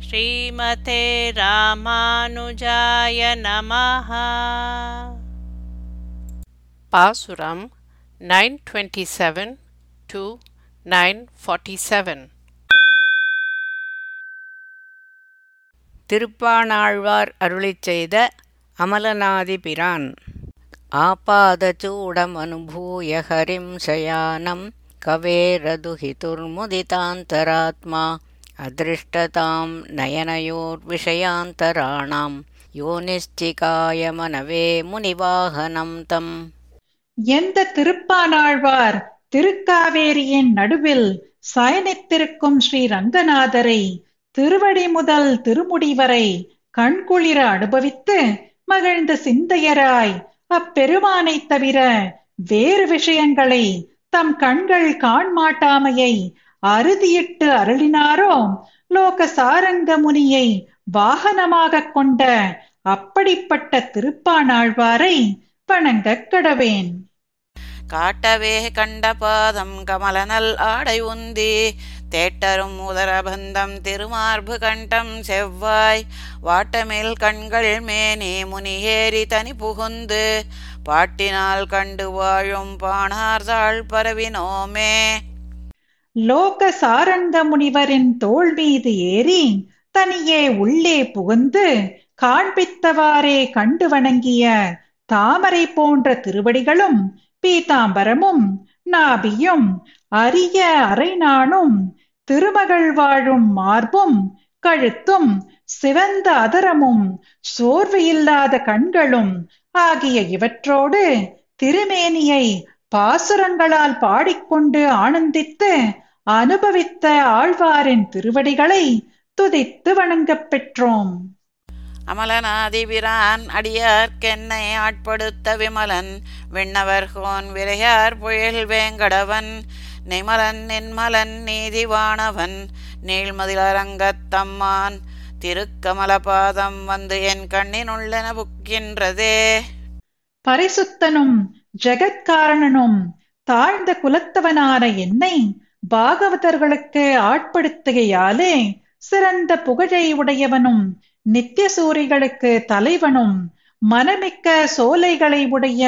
ஸ்ரீமதே ராமானுஜாய நமஹ. பாசுரம் 927 to 947 திருப்பாணாழ்வார் அருளி செய்த அமலநாதிபிரான். ஆபாதச்சூடமனுபூய ஹரிம் சயானம் கவேரதுஹிதுர்முதிதாந்தராத்மா அதிருஷ்டதாம் நயனயோர்விஷயாந்தராணாம் யோனிஷ்டிகாய மனவே முனிவாகனம் தம். எந்த திருப்பானாழ்வார் திருக்காவேரியின் நடுவில் சயனித்திருக்கும் ஸ்ரீ ரங்கநாதரை திருவடி முதல் திருமுடி வரை கண்குளிர அனுபவித்து மகிழ்ந்த சிந்தையராய் அப்பெருமானைத் தவிர வேறு விஷயங்களை தம் கண்கள் காண்மாட்டாமையை அறுதியிட்டு அருளினாரோ? லோக சாரங்க முனியை வாகனமாகக் கொண்ட அப்படிப்பட்ட திருப்பானாழ்வாரை வணங்கக் கடவேன். காட்டவே கண்ட பாதம் கமலனல் ஆடை உந்தி தேட்டரும் உதரபந்தம் திருமார்பு கண்டம் செவ்வாய். வாட்டமேல் கண்கள் மேனே முனியேறி தனி புகுந்து பாட்டினால் கண்டு வாழும் பாணார்தாள் பரவினோமே. லோக சாரங்க முனிவரின் தோல் மீது ஏறி தனியே உள்ளே புகுந்து காண்பித்தவாறே கண்டு வணங்கிய தாமரை போன்ற திருவடிகளும் பீதாம்பரமும் நாபியும் அரிய அரைநாணும் திருமகள் வாழும் மார்பும் கழுத்தும் சிவந்த அதரமும் சோர்வு இல்லாத கண்களும் ஆகிய இவற்றோடு திருமேனியை பாசுரங்களால் பாடிக்கொண்டு ஆனந்தித்து அனுபவித்த ஆழ்வாரின் திருவடிகளை துதித்து வணங்கப் பெற்றோம். அமலனாதிபிரான் அடியார்க்கென்னை ஆட்படுத்த விமலன் விண்ணவர்கோன் விரையார் புயல் வேங்கடவன் நிமலன் நின்மலன் நீதிவானவன் நீள்மதிலரங்கத்தம்மான் திருக்கமலபாதம் வந்து என் கண்ணினுள்ளன புக்கின்றதே. பரிசுத்தனும் ஜெகத்காரணனும் தாழ்ந்த குலத்தவனான என்னை பாகவதர்களுக்கு ஆட்படுத்துகையாலே சிறந்த புகழை உடையவனும் நித்தியசூரிகளுக்கு தலைவனும் மனமிக்க சோலைகளை உடைய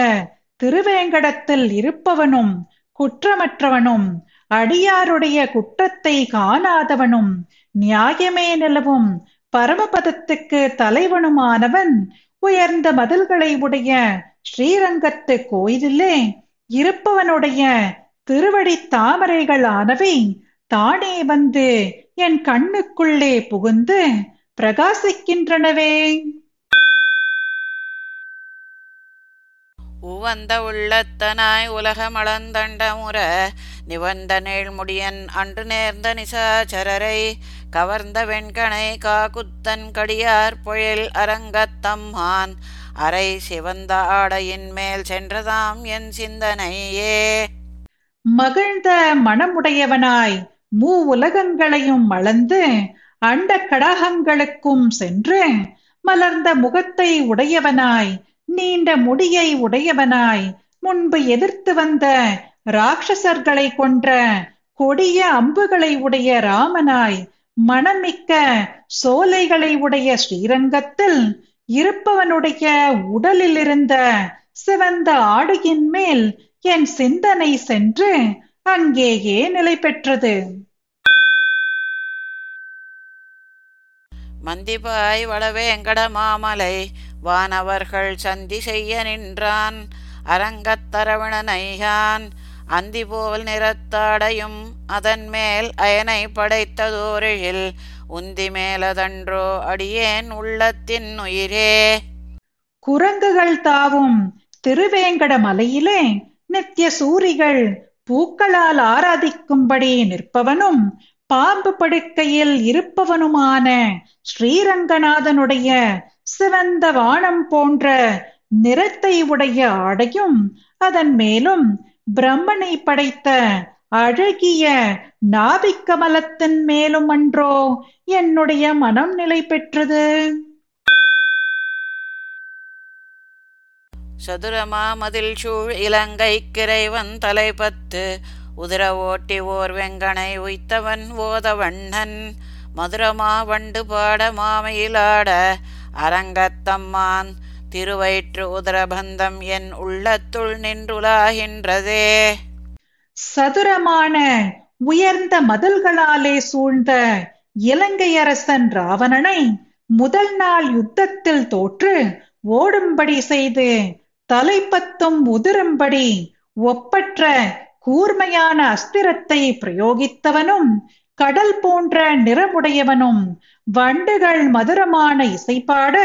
திருவேங்கடத்தில் இருப்பவனும் குற்றமற்றவனும் அடியாருடைய குற்றத்தை காணாதவனும் நியாயமே நிலவும் பரமபதத்துக்கு தலைவனுமானவன் உயர்ந்த மதில்களை உடைய ஸ்ரீரங்கத்து கோயிலிலே இருப்பவனுடைய திருவடி தாமரைகளானவை தானே வந்து என் கண்ணுக்குள்ளே புகுந்து பிரகாசிக்கின்றனவே. உவந்த உள்ளத்தனாய் உலகமளந்தண்டமுற நிவந்த நீழ்முடியன் அன்று நேர்ந்த நிசாச்சரரை கவர்ந்த வெண்கணை காக்குத்தன் கடியார் பொழில் அரங்கத்தம்மான் அரை சிவந்த ஆடையின் மேல் சென்றதாம் என் சிந்தனையே. மகிழ்ந்த மனமுடையவனாய் மூ உலகங்களையும் அளந்து அண்ட கடகங்களுக்கும் சென்று மலர்ந்த முகத்தை உடையவனாய் நீண்ட முடியை உடையவனாய் முன்பு எதிர்த்து வந்த ராட்சசர்களை கொன்ற கொடிய அம்புகளை உடைய ராமனாய் மனமிக்க சோலைகளை உடைய ஸ்ரீரங்கத்தில் இருப்பவனுடைய உடலில் இருந்த சிவந்த ஆடையின் மேல் என் சிந்தனை சென்று அங்கேயே நிலை பெற்றது. மந்திபாய் வளவேங்கட மாமலை வானவர்கள் சந்தி செய்ய நின்றான் அரங்கத்தரவணனையான் அந்தி போல் நிறத்தாடையும் அதன் மேல் அயனை படைத்ததோரில் உந்தி மேலதன்றோ அடியேன் உள்ளத்தின் உயிரே. குரங்குகள் தாவும் திருவேங்கட மலையிலே நித்திய சூரிகள் பூக்களால் ஆராதிக்கும்படி நிற்பவனும் பாம்பு படுக்கையில் இருப்பவனுமான ஸ்ரீரங்கநாதனுடைய சிவந்த வானம் போன்ற நிறத்தை உடைய ஆடையும் அதன் மேலும் பிரம்மனை படைத்த அழகிய நாபிக்கமலத்தின் மேலும் அன்றோ என்னுடைய மனம் நிலை பெற்றது? சதுரமா மதில் சூழ் இலங்கை கிரைவன் தலைபத்து உதிர ஓட்டி ஓர் வெங்கனை உய்த்தவன் ஓதவண்ணன். மதுரமா வண்டு பாட மாமையிலாட அரங்கத்தம்மான் திருவயிற்று உதரபந்தம் என் உள்ளத்துள் நின்றுலாகின்றதே. சதுரமான உயர்ந்த மதில்களாலே சூழ்ந்த இலங்கை அரசன் ராவணனை முதல் நாள் யுத்தத்தில் தோற்று ஓடும்படி செய்து தலைப்பத்தும் உதிரும்படி ஒப்பற்ற கூர்மையான அஸ்திரத்தை பிரயோகித்தவனும் கடல் போன்ற நிறமுடையவனும் வண்டுகள் மதுரமான இசைப்பாட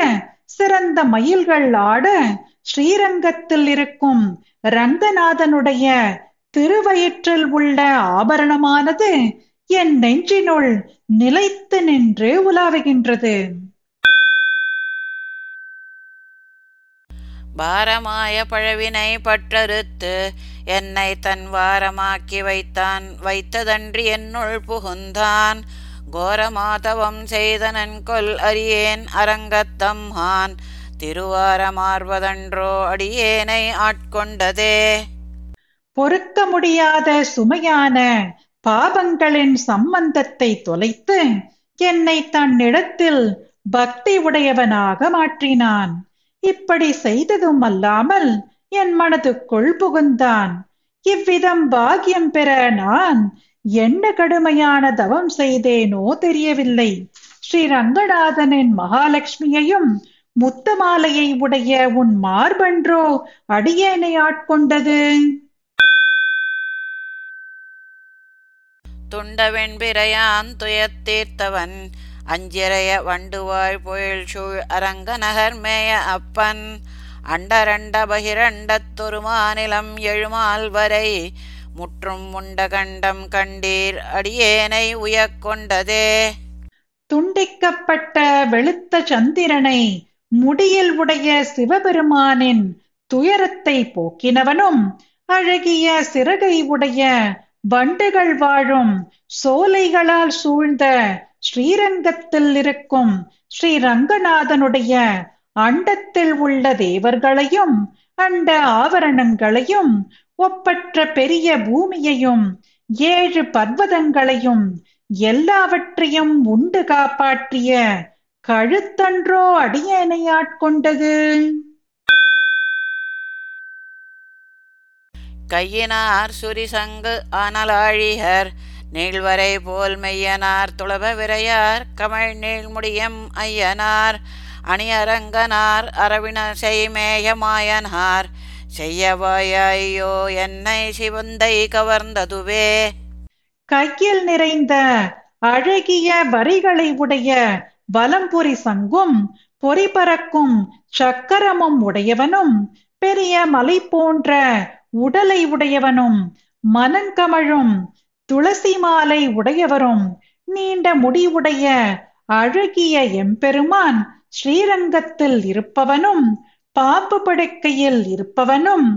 சிறந்த மயில்கள் ஆட ஸ்ரீரங்கத்தில் இருக்கும் ரங்கநாதனுடைய திருவயிற்றில் உள்ள ஆபரணமானது என் நெஞ்சினுள் நிலைத்து நின்று உலாவுகின்றது. பாரமாய பழவினை பற்றறுத்து என்னை தன் வாரமாக்கி வைத்தான். வைத்ததன்றி என்னுள் புகுந்தான். கோரமாதவம் செய்தனன் கொல் அறியேன் அரங்கத்தம்ஹான். திருவாரமார்வதன்றோ அடியேனை ஆட்கொண்டதே. பொறுக்க முடியாத சுமையான பாபங்களின் சம்பந்தத்தை தொலைத்து என்னை தன்னிடத்தில் பக்தி உடையவனாக மாற்றினான். இப்படி செய்ததும் அல்லாமல் என் மனதுக்குள் புகுந்தான். இவ்விதம் பாக்கியம் பெற நான் என்ன கடுமையான தவம் செய்தேனோ தெரியவில்லை. ஸ்ரீ ரங்கநாதனின் மகாலட்சுமியையும் முத்தமாலையை உடைய உன் மார்பன்றோ அடியேனை ஆட்கொண்டது? துண்டவெண்பிரையான் துயத்தீர்த்தவன் அஞ்சிறைய வண்டுவாய் பொழில் சூழ் அரங்க நகர்மேய அப்பன் அண்டரண்ட பகிரண்டத்தொரு மாநிலம் எழுமால் வரை முற்றும் உண்ட கண்டம் கண்டீர் அடியேனை உயக்கொண்டதே. துண்டிக்கப்பட்ட வெளுத்த சந்திரனை முடியில் உடைய சிவபெருமானின் துயரத்தை போக்கினவனும் அழகிய சிறகை உடைய வண்டுகள் வாழும் சோலைகளால் சூழ்ந்த ஸ்ரீரங்கத்தில் இருக்கும் ஸ்ரீ ரங்கநாதனுடைய அண்டத்தில் உள்ள தேவர்களையும் அண்ட ஆவரணங்களையும் ஒப்பற்ற பெரிய பூமியையும் ஏழு பர்வதங்களையும் எல்லாவற்றையும் உண்டு காப்பாற்றிய கழுத்தன்றோ அடியேனை ஆட்கொண்டது கையினார் சுரிசங்கு ஆனலாழிகர் நீள்வரை போல் மெய்யனார் துளப விரையார் கமழ் நீள்முடியம் ஐயனார் அணியரங்கனார் அரவிண செய்மேயமாயனார் செய்யவாயோ என்னை சிவந்தை கவர்ந்ததுவே. கையில் நிறைந்த அழகிய வரிகளை உடைய வலம்புரி சங்கும் பொறி பறக்கும் சக்கரமும் உடையவனும் பெரிய மலை போன்ற உடலை உடையவனும் மனங்கமழும் துளசி மாலை உடையவரும் நீண்ட முடிவுடைய அழகிய எம்பெருமான் ஸ்ரீரங்கத்தில் இருப்பவனும் பாம்பு படுக்கையில் இருப்பவனும்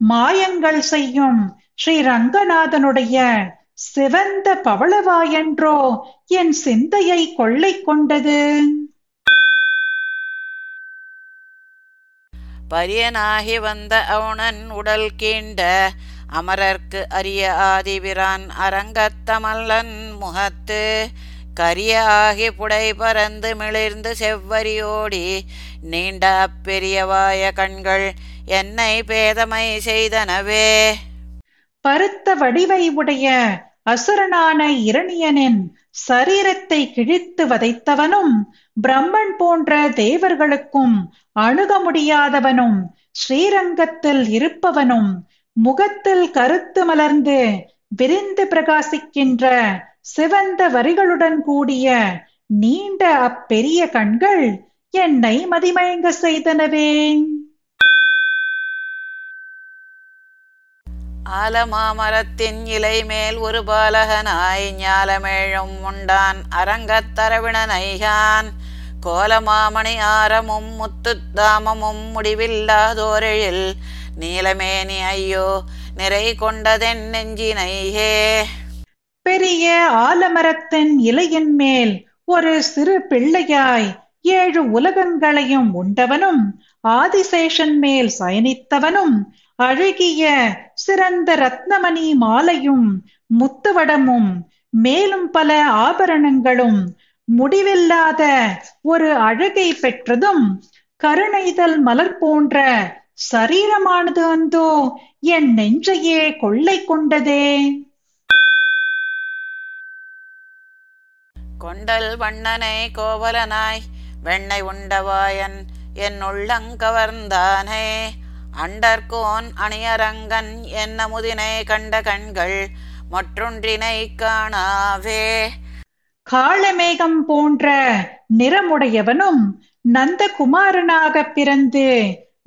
மாயங்கள் செய்யும் ஸ்ரீ ரங்கநாதனுடைய சிவந்த பவளவாயன்றோ என் சிந்தையை கொள்ளை கொண்டது? பரியனாகி வந்த அவனன் உடல் கீண்ட அமரர்க்கு அரிய ஆதிபிரான் அரங்கத்தமல்லன் முகத்து கரிய ஆகி புடை பறந்து மிளிர்ந்து செவ்வரியோடி நீண்ட அப்பெரியவாய கண்கள் என்னை பேதமை செய்தனவே. பருத்த வடிவை உடைய அசுரனான இரணியனின் சரீரத்தை கிழித்து வதைத்தவனும் பிரம்மன் போன்ற தேவர்களுக்கும் அணுக முடியாதவனும் ஸ்ரீரங்கத்தில் இருப்பவனும் முகத்தில் கருத்து மலர்ந்து விரிந்து பிரகாசிக்கின்ற சிவந்த வரிகளுடன் கூடிய நீண்ட அப்பெரிய கண்கள் என்னை மதிமயங்க செய்தனவே. ஆலமாமரத்தின் இலை மேல் ஒரு பாலகனாய் ஞாலமேழும் உண்டான். அரங்கத்தரவிணனைகான் கோலமாமணி ஆரமும் முத்துத்தாமமும் முடிவில்லாதோரெழில் நீலமேனி ஐயோ நிறை கொண்டதென் நெஞ்சினையே பெரிய ஆலமரத்தின் இலையின் மேல் ஒரு சிறு பிள்ளையாய் ஏழு உலகங்களையும் உண்டவனும் ஆதிசேஷன் மேல் சயனித்தவனும் அழகிய சிறந்த ரத்னமணி மாலையும் முத்துவடமும் மேலும் பல ஆபரணங்களும் முடிவில்லாத ஒரு அழகை பெற்றதும் கருணைதல் மலர் போன்ற சரீரமானது அந்தோ என் நெஞ்சையே கொள்ளை கொண்டதே? கொண்டல் வண்ணனை கோவலனாய் வெண்ணை உண்டவாயன் என் உள்ளங்கவர்ந்தானே அண்டர்கோன் அணியரங்கன் என்ன முதினை கண்ட கண்கள் மற்றொன்றினை காணாவே? காளமேகம் போன்ற நிறமுடையவனும் நந்தகுமாரனாக பிறந்து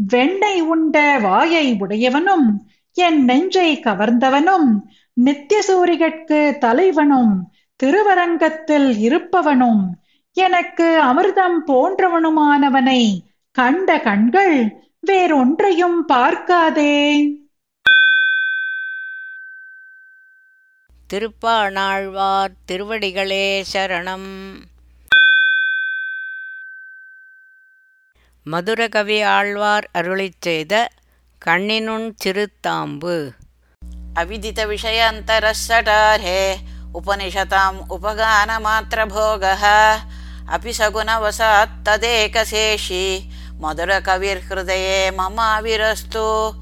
வெண்ணை உண்ட வாயை உடையவனும் என் நெஞ்சை கவர்ந்தவனும் நித்தியசூரிகட்கு தலைவனும் திருவரங்கத்தில் இருப்பவனும் எனக்கு அமிர்தம் போன்றவனுமானவனை கண்ட கண்கள் வேறொன்றையும் பார்க்காதே. திருப்பாணாழ்வார் திருவடிகளே சரணம். மதுரகவி ஆழ்வார் அருளை செய்த கண்ணினுண் சிறுத்தாம்பு. அவிதித விஷயந்தரே உபனிஷதாம் உபகான மாத்திரபோக அபி சகுணவசாத்ததேகசேஷி மதுர கவிர் ஹிருதயே மமாவிரஸ்து.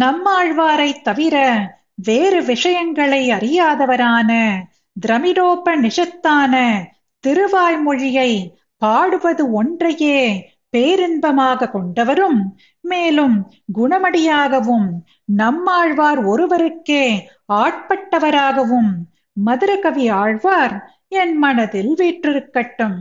நம்மாழ்வாரை தவிர வேறு விஷயங்களை அறியாதவரான திரமிடோப நிஷத்தான திருவாய்மொழியை பாடுவது ஒன்றையே பேரின்பமாக கொண்டவரும் மேலும் குணமடியாகவும் நம்மாழ்வார் ஒருவருக்கே ஆட்பட்டவராகவும் மதுரகவி ஆழ்வார் என் மனதில் வீற்றிருக்கட்டும்.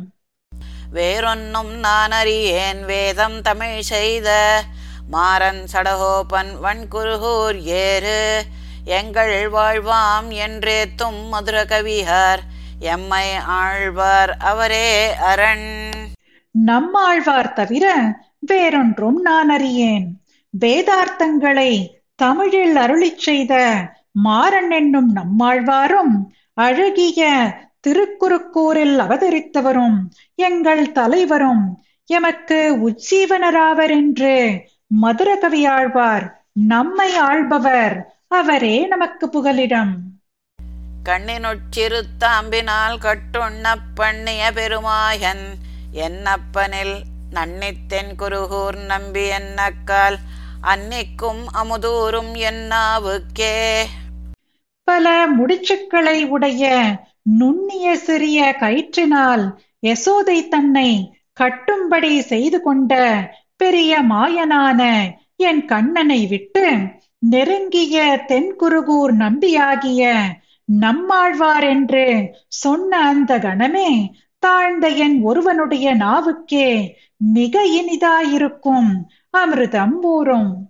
வேறொன்னும் நான் அறியேன் வேதம் தமிழ் செய்த மாறன் சடகோபன் வன்குருகூர் ஏறு எங்கள் வாழ்வாம் என்றே என்றேத்தும் மதுரகவியார் எம்மை ஆழ்வார் அவரே அரண். நம்மாழ்வார் தவிர வேறொன்றும் நான் அறியேன். வேதார்த்தங்களை தமிழில் அருளிச் செய்த மாறன் என்னும் நம்மாழ்வாரும் அழகிய திருக்குறுக்கூரில் அவதரித்தவரும் எங்கள் தலைவரும் எமக்கு உஜ்ஜீவனராவர் என்று மதுரகவியாழ்வார் நம்மை ஆள்பவர் அவரே நமக்கு புகலிடம். கண்ணினுச்சிறுத்தாம்பினால் கட்டுண்ண பண்ணிய பெருமாயன் என்னப்பனில் நன்னித்தென் குருகூர் நம்பி என்னக்கால் அன்னிக்கும் அமுதூரும் என்னாவுக்கே. பல முடிச்சுக்களை உடைய நுண்ணிய சிறிய கயிற்றினால் யசோதை தன்னை கட்டும்படி செய்து கொண்ட பெரிய மாயனான என் கண்ணனை விட்டு நெருங்கிய தென்குருகூர் நம்பியாகிய நம்மாழ்வார் என்று சொன்ன அந்த கணமே தாழ்ந்த என் ஒருவனுடைய நாவுக்கே மிக இனிதாயிருக்கும். அமிர்தம் ஊறும்.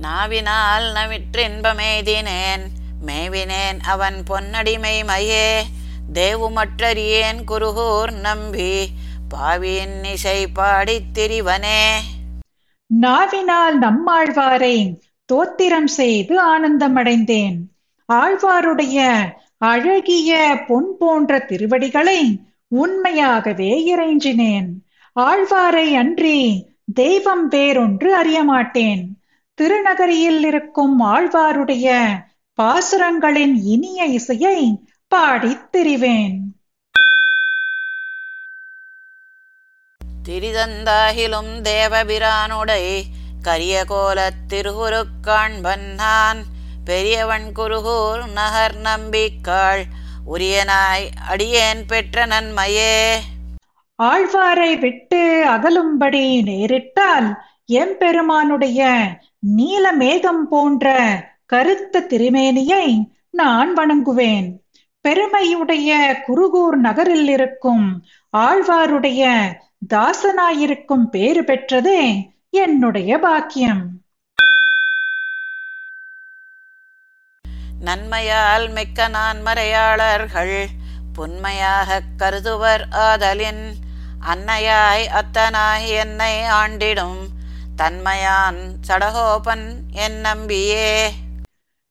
நாவினால் நவிற்றின்பமெய்தினேன் மேவினேன் அவன் பொன்னடிமை மையே. தேவுமற்றறியேன் குருகூர் நம்பி பாவியின் இசை பாடித் திரிவனே. நாவினால் நம்மாழ்வாரை தோத்திரம் செய்து ஆனந்தமடைந்தேன். ஆழ்வாருடைய அழகிய பொன் போன்ற திருவடிகளை உண்மையாகவே இறைஞ்சினேன். ஆழ்வாரை அன்றி தெய்வம் வேறொன்று அறியமாட்டேன். திருநகரியில் இருக்கும் ஆழ்வாருடைய பாசுரங்களின் இனிய இசையை பாடித் திரிவேன். திரிதந்தாகிலும் தேவபிரானுடை கரிய கோலத் திருகுருக்காண்பன் நான் பெரியவன் குருகூர் நகர் நம்பிக்காள். உரியனாய் அடியேன் பெற்ற நன்மையே. ஆழ்வாரை விட்டு அகலும்படி நேரிட்டால் எம்பெருமானுடைய நீலமேகம் போன்ற கருத்த திருமேனியை நான் வணங்குவேன். பெருமையுடைய குருகூர் நகரில் இருக்கும் ஆழ்வாருடைய தாசனாயிருக்கும் பேறு பெற்றதே என்னுடைய பாக்கியம். நன்மையால் மிக்க நான் மறையாளர்கள். புன்மையாகக் கருதுவர் ஆதலின் அன்னையாய் அத்தனாய் என்னை ஆண்டிடும். தன்மையான் சடகோபன் என் நம்பியே.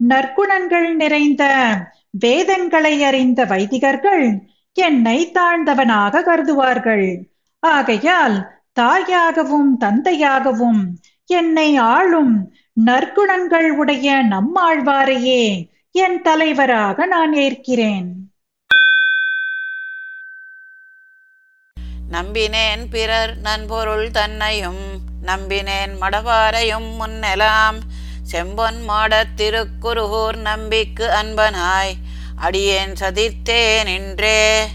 நற்குணங்கள் நிறைந்த வேதங்களை அறிந்த வைதிகர்கள் என்னை தாழ்ந்தவனாக கருதுவார்கள். ஆகையால் தாயாகவும் தந்தையாகவும் என்னை ஆளும் நற்குணங்கள் உடைய நம்மாழ்வாரையே என் தலைவராக நான் ஏற்கிறேன். நம்பினேன் பிறர் நன்பொருள் தன்னையும் நம்பினேன் மடவாரையும் முன்னெலாம். செம்பொன் மாடத் திருக்குருகூர் நம்பிக்கு அன்பனாய் அடியேன் சதித்தேன் நின்றே.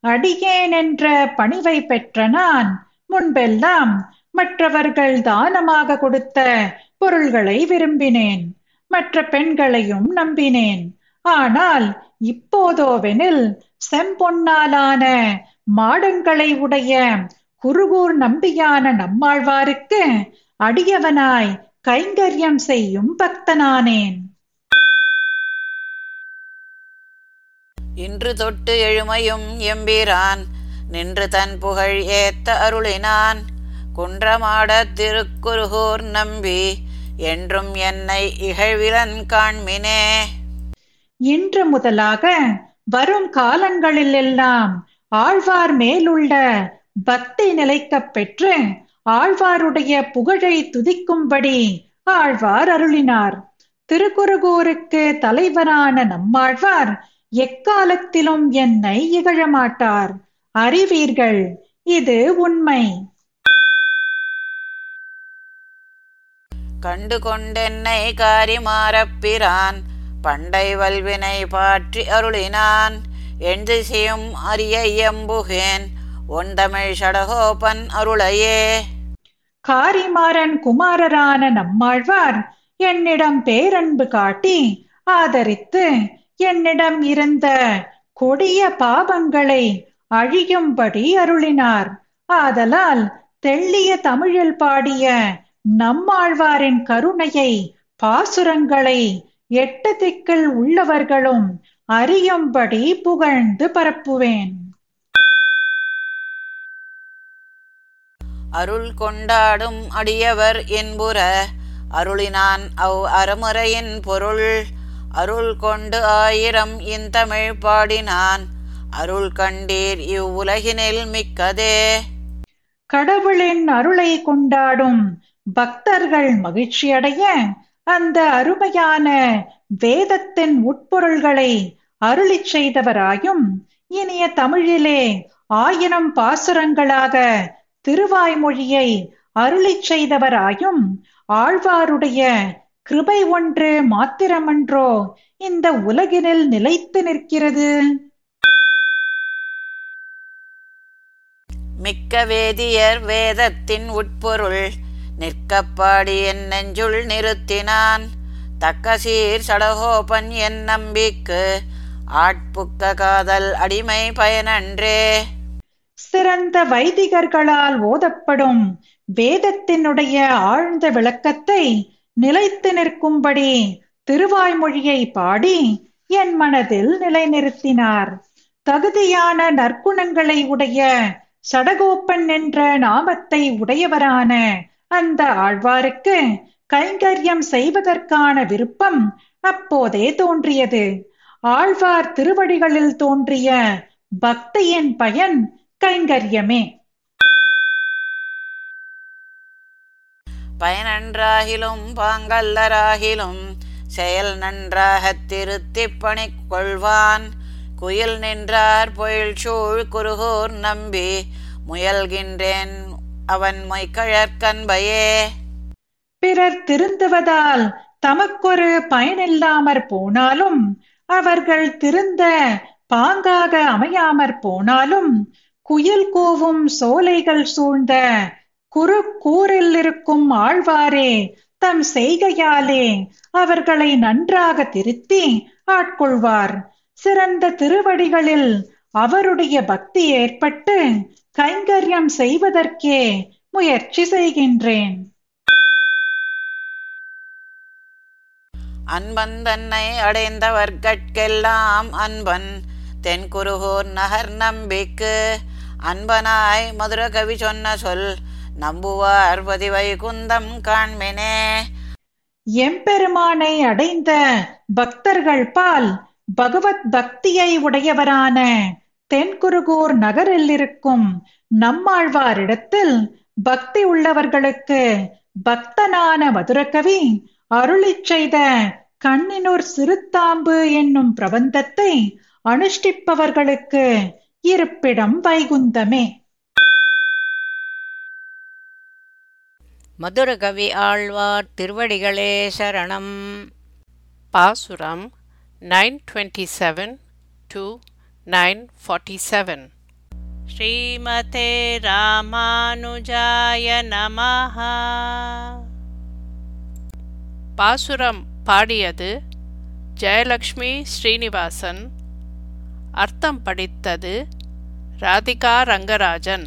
அடியேன் என்ற பணிவை பெற்ற நான் முன்பெல்லாம் மற்றவர்கள் தானமாக கொடுத்த பொருள்களை விரும்பினேன். மற்ற பெண்களையும் நம்பினேன். ஆனால் இப்போதோவெனில் செம்பொன்னாலான மாடங்களை உடைய குருகூர் நம்பியான நம்மாழ்வாருக்கு அடியவனாய் கைங்கரியம் செய்யும் பக்தனானேன். இன்று தொட்டு எழுமையும் எம்பிரான். நின்று தன் புகழ் ஏத்த அருளினான். குன்றமாடத் திருக்குருகூர் நம்பி என்றும் என்னை இகழ்விலன் காண்மினே. இன்று முதலாக வரும் காலங்களில் எல்லாம் ஆழ்வார் மேலுள்ள பக்தி நிலைக்கப் பெற்று ஆழ்வாருடைய புகழை துதிக்கும்படி ஆழ்வார் அருளினார். திருக்குறுகூருக்கு தலைவரான நம்மாழ்வார் எக்காலத்திலும் என்னை இகழமாட்டார் அறிவீர்கள் இது உண்மை. கண்டு கொண்டென்னை காரிமாறப்பிரான் பண்டை வல்வினை பாற்றி அருளினான். எண்திசையும் அரிய எம்புகேன் ஒண்டமிழ் சடகோபன் அருளையே. காரிமாறன் குமாரரான நம்மாழ்வார் என்னிடம் பேரன்பு காட்டி ஆதரித்து என்னிடம் இருந்த கொடிய பாவங்களை அழியும்படி அருளினார். ஆதலால் தெள்ளிய தமிழில் பாடிய நம்மாழ்வாரின் கருணையை பாசுரங்களை எட்டு திக்கில் உள்ளவர்களும் அறியும்படி புகழ்ந்து பரப்புவேன். அருள் கொண்டாடும் அடியவர் என்புற அருளினான் அவ் அறமுறையின் பொருள். அருள் கொண்டு ஆயிரம் இந்தமிழ் பாடினான். அருள் கண்டீர் இவ்வுலகினில் மிக்கதே. கடவுளின் அருளை கொண்டாடும் பக்தர்கள் மகிழ்ச்சியடைய அந்த அருமையான வேதத்தின் உட்பொருள்களை அருளிச் செய்தவராயும் இனிய தமிழிலே ஆயிரம் பாசுரங்களாக திருவாய்மொழியை அருளிச் செய்தவராயும் ஆழ்வாருடைய கிருபை ஒன்று மாத்திரமன்றோ இந்த உலகினில் நிலைத்து நிற்கிறது. மிக்க வேதியர் வேதத்தின் உட்பொருள் நிற்கப்பாடி என் நெஞ்சுள் நிறுத்தினான். தக்க சீர் சடகோபன் என் நம்பிக்கு. ஆட்புக்க காதல் அடிமை பயனன்றே. சிறந்த வைதிகர்களால் ஓதப்படும் வேதத்தினுடைய ஆழ்ந்த விளக்கத்தை நிலைத்து நிற்கும்படி திருவாய்மொழியை பாடி என் மனதில் நிலைநிறுத்தினார். தகுதியான நற்குணங்களை உடைய சடகோப்பன் என்ற நாமத்தை உடையவரான அந்த ஆழ்வாருக்கு கைங்கரியம் செய்வதற்கான விருப்பம் அப்போதே தோன்றியது. ஆழ்வார் திருவடிகளில் தோன்றிய பக்தியின் பயன் கைங்கரியமே. பயனன்றாகிலும் பாங்கல்லராகிலும் செயல் நன்றாகத் திருத்தி பணிக் கொள்வான் குயில் நின்றார் பொயில் சூழ் குருகூர் நம்பி முயல்கின்றேன் அவன் மொய்கழற்கன்பையே பிறர் திருந்துவதால் தமக்கொரு பயனில்லாமற் போனாலும் அவர்கள் திருந்த பாங்காக அமையாமற் போனாலும் குயில் கூவும் சோலைகள் சூழ்ந்த குறு இருக்கும் ஆழ்வாரே தம் செய்கையாலே அவர்களை நன்றாக திருத்தி ஆட்கொள்வார். சிறந்த திருவடிகளில் அவருடைய பக்தி ஏற்பட்டு கைங்கரியம் செய்வதற்கே முயற்சி செய்கின்றேன். அன்பன் தன்னை அடைந்தவர்கட்கெல்லாம் அன்பன். தென்குருகூர் நகர் நம்பிக்கு அன்பனாய் மதுர கவி சொன்ன சொல் நம்புவார் பதிவை குந்தம் காண்மினே எம்பெருமானை அடைந்த பக்தர்கள் பால் பகவத் பக்தியை உடையவரான தென்குருகூர் நகரில் இருக்கும் நம்மாழ்வாரிடத்தில் பக்தி உள்ளவர்களுக்கு பக்தனான மதுரகவி அருளிச் செய்த கண்ணினூர் சிறுத்தாம்பு என்னும் பிரபந்தத்தை அனுஷ்டிப்பவர்களுக்கு இருப்பிடம் வைகுந்தமே. மதுரகவி ஆழ்வார் திருவடிகளே சரணம். பாசுரம் 927 to 947 ஸ்ரீமதே ராமானுஜாய நமஹ பாசுரம் பாடியது ஜெயலக்ஷ்மி ஸ்ரீனிவாசன். அர்த்தம் படித்தது ராதிகா ரங்கராஜன்.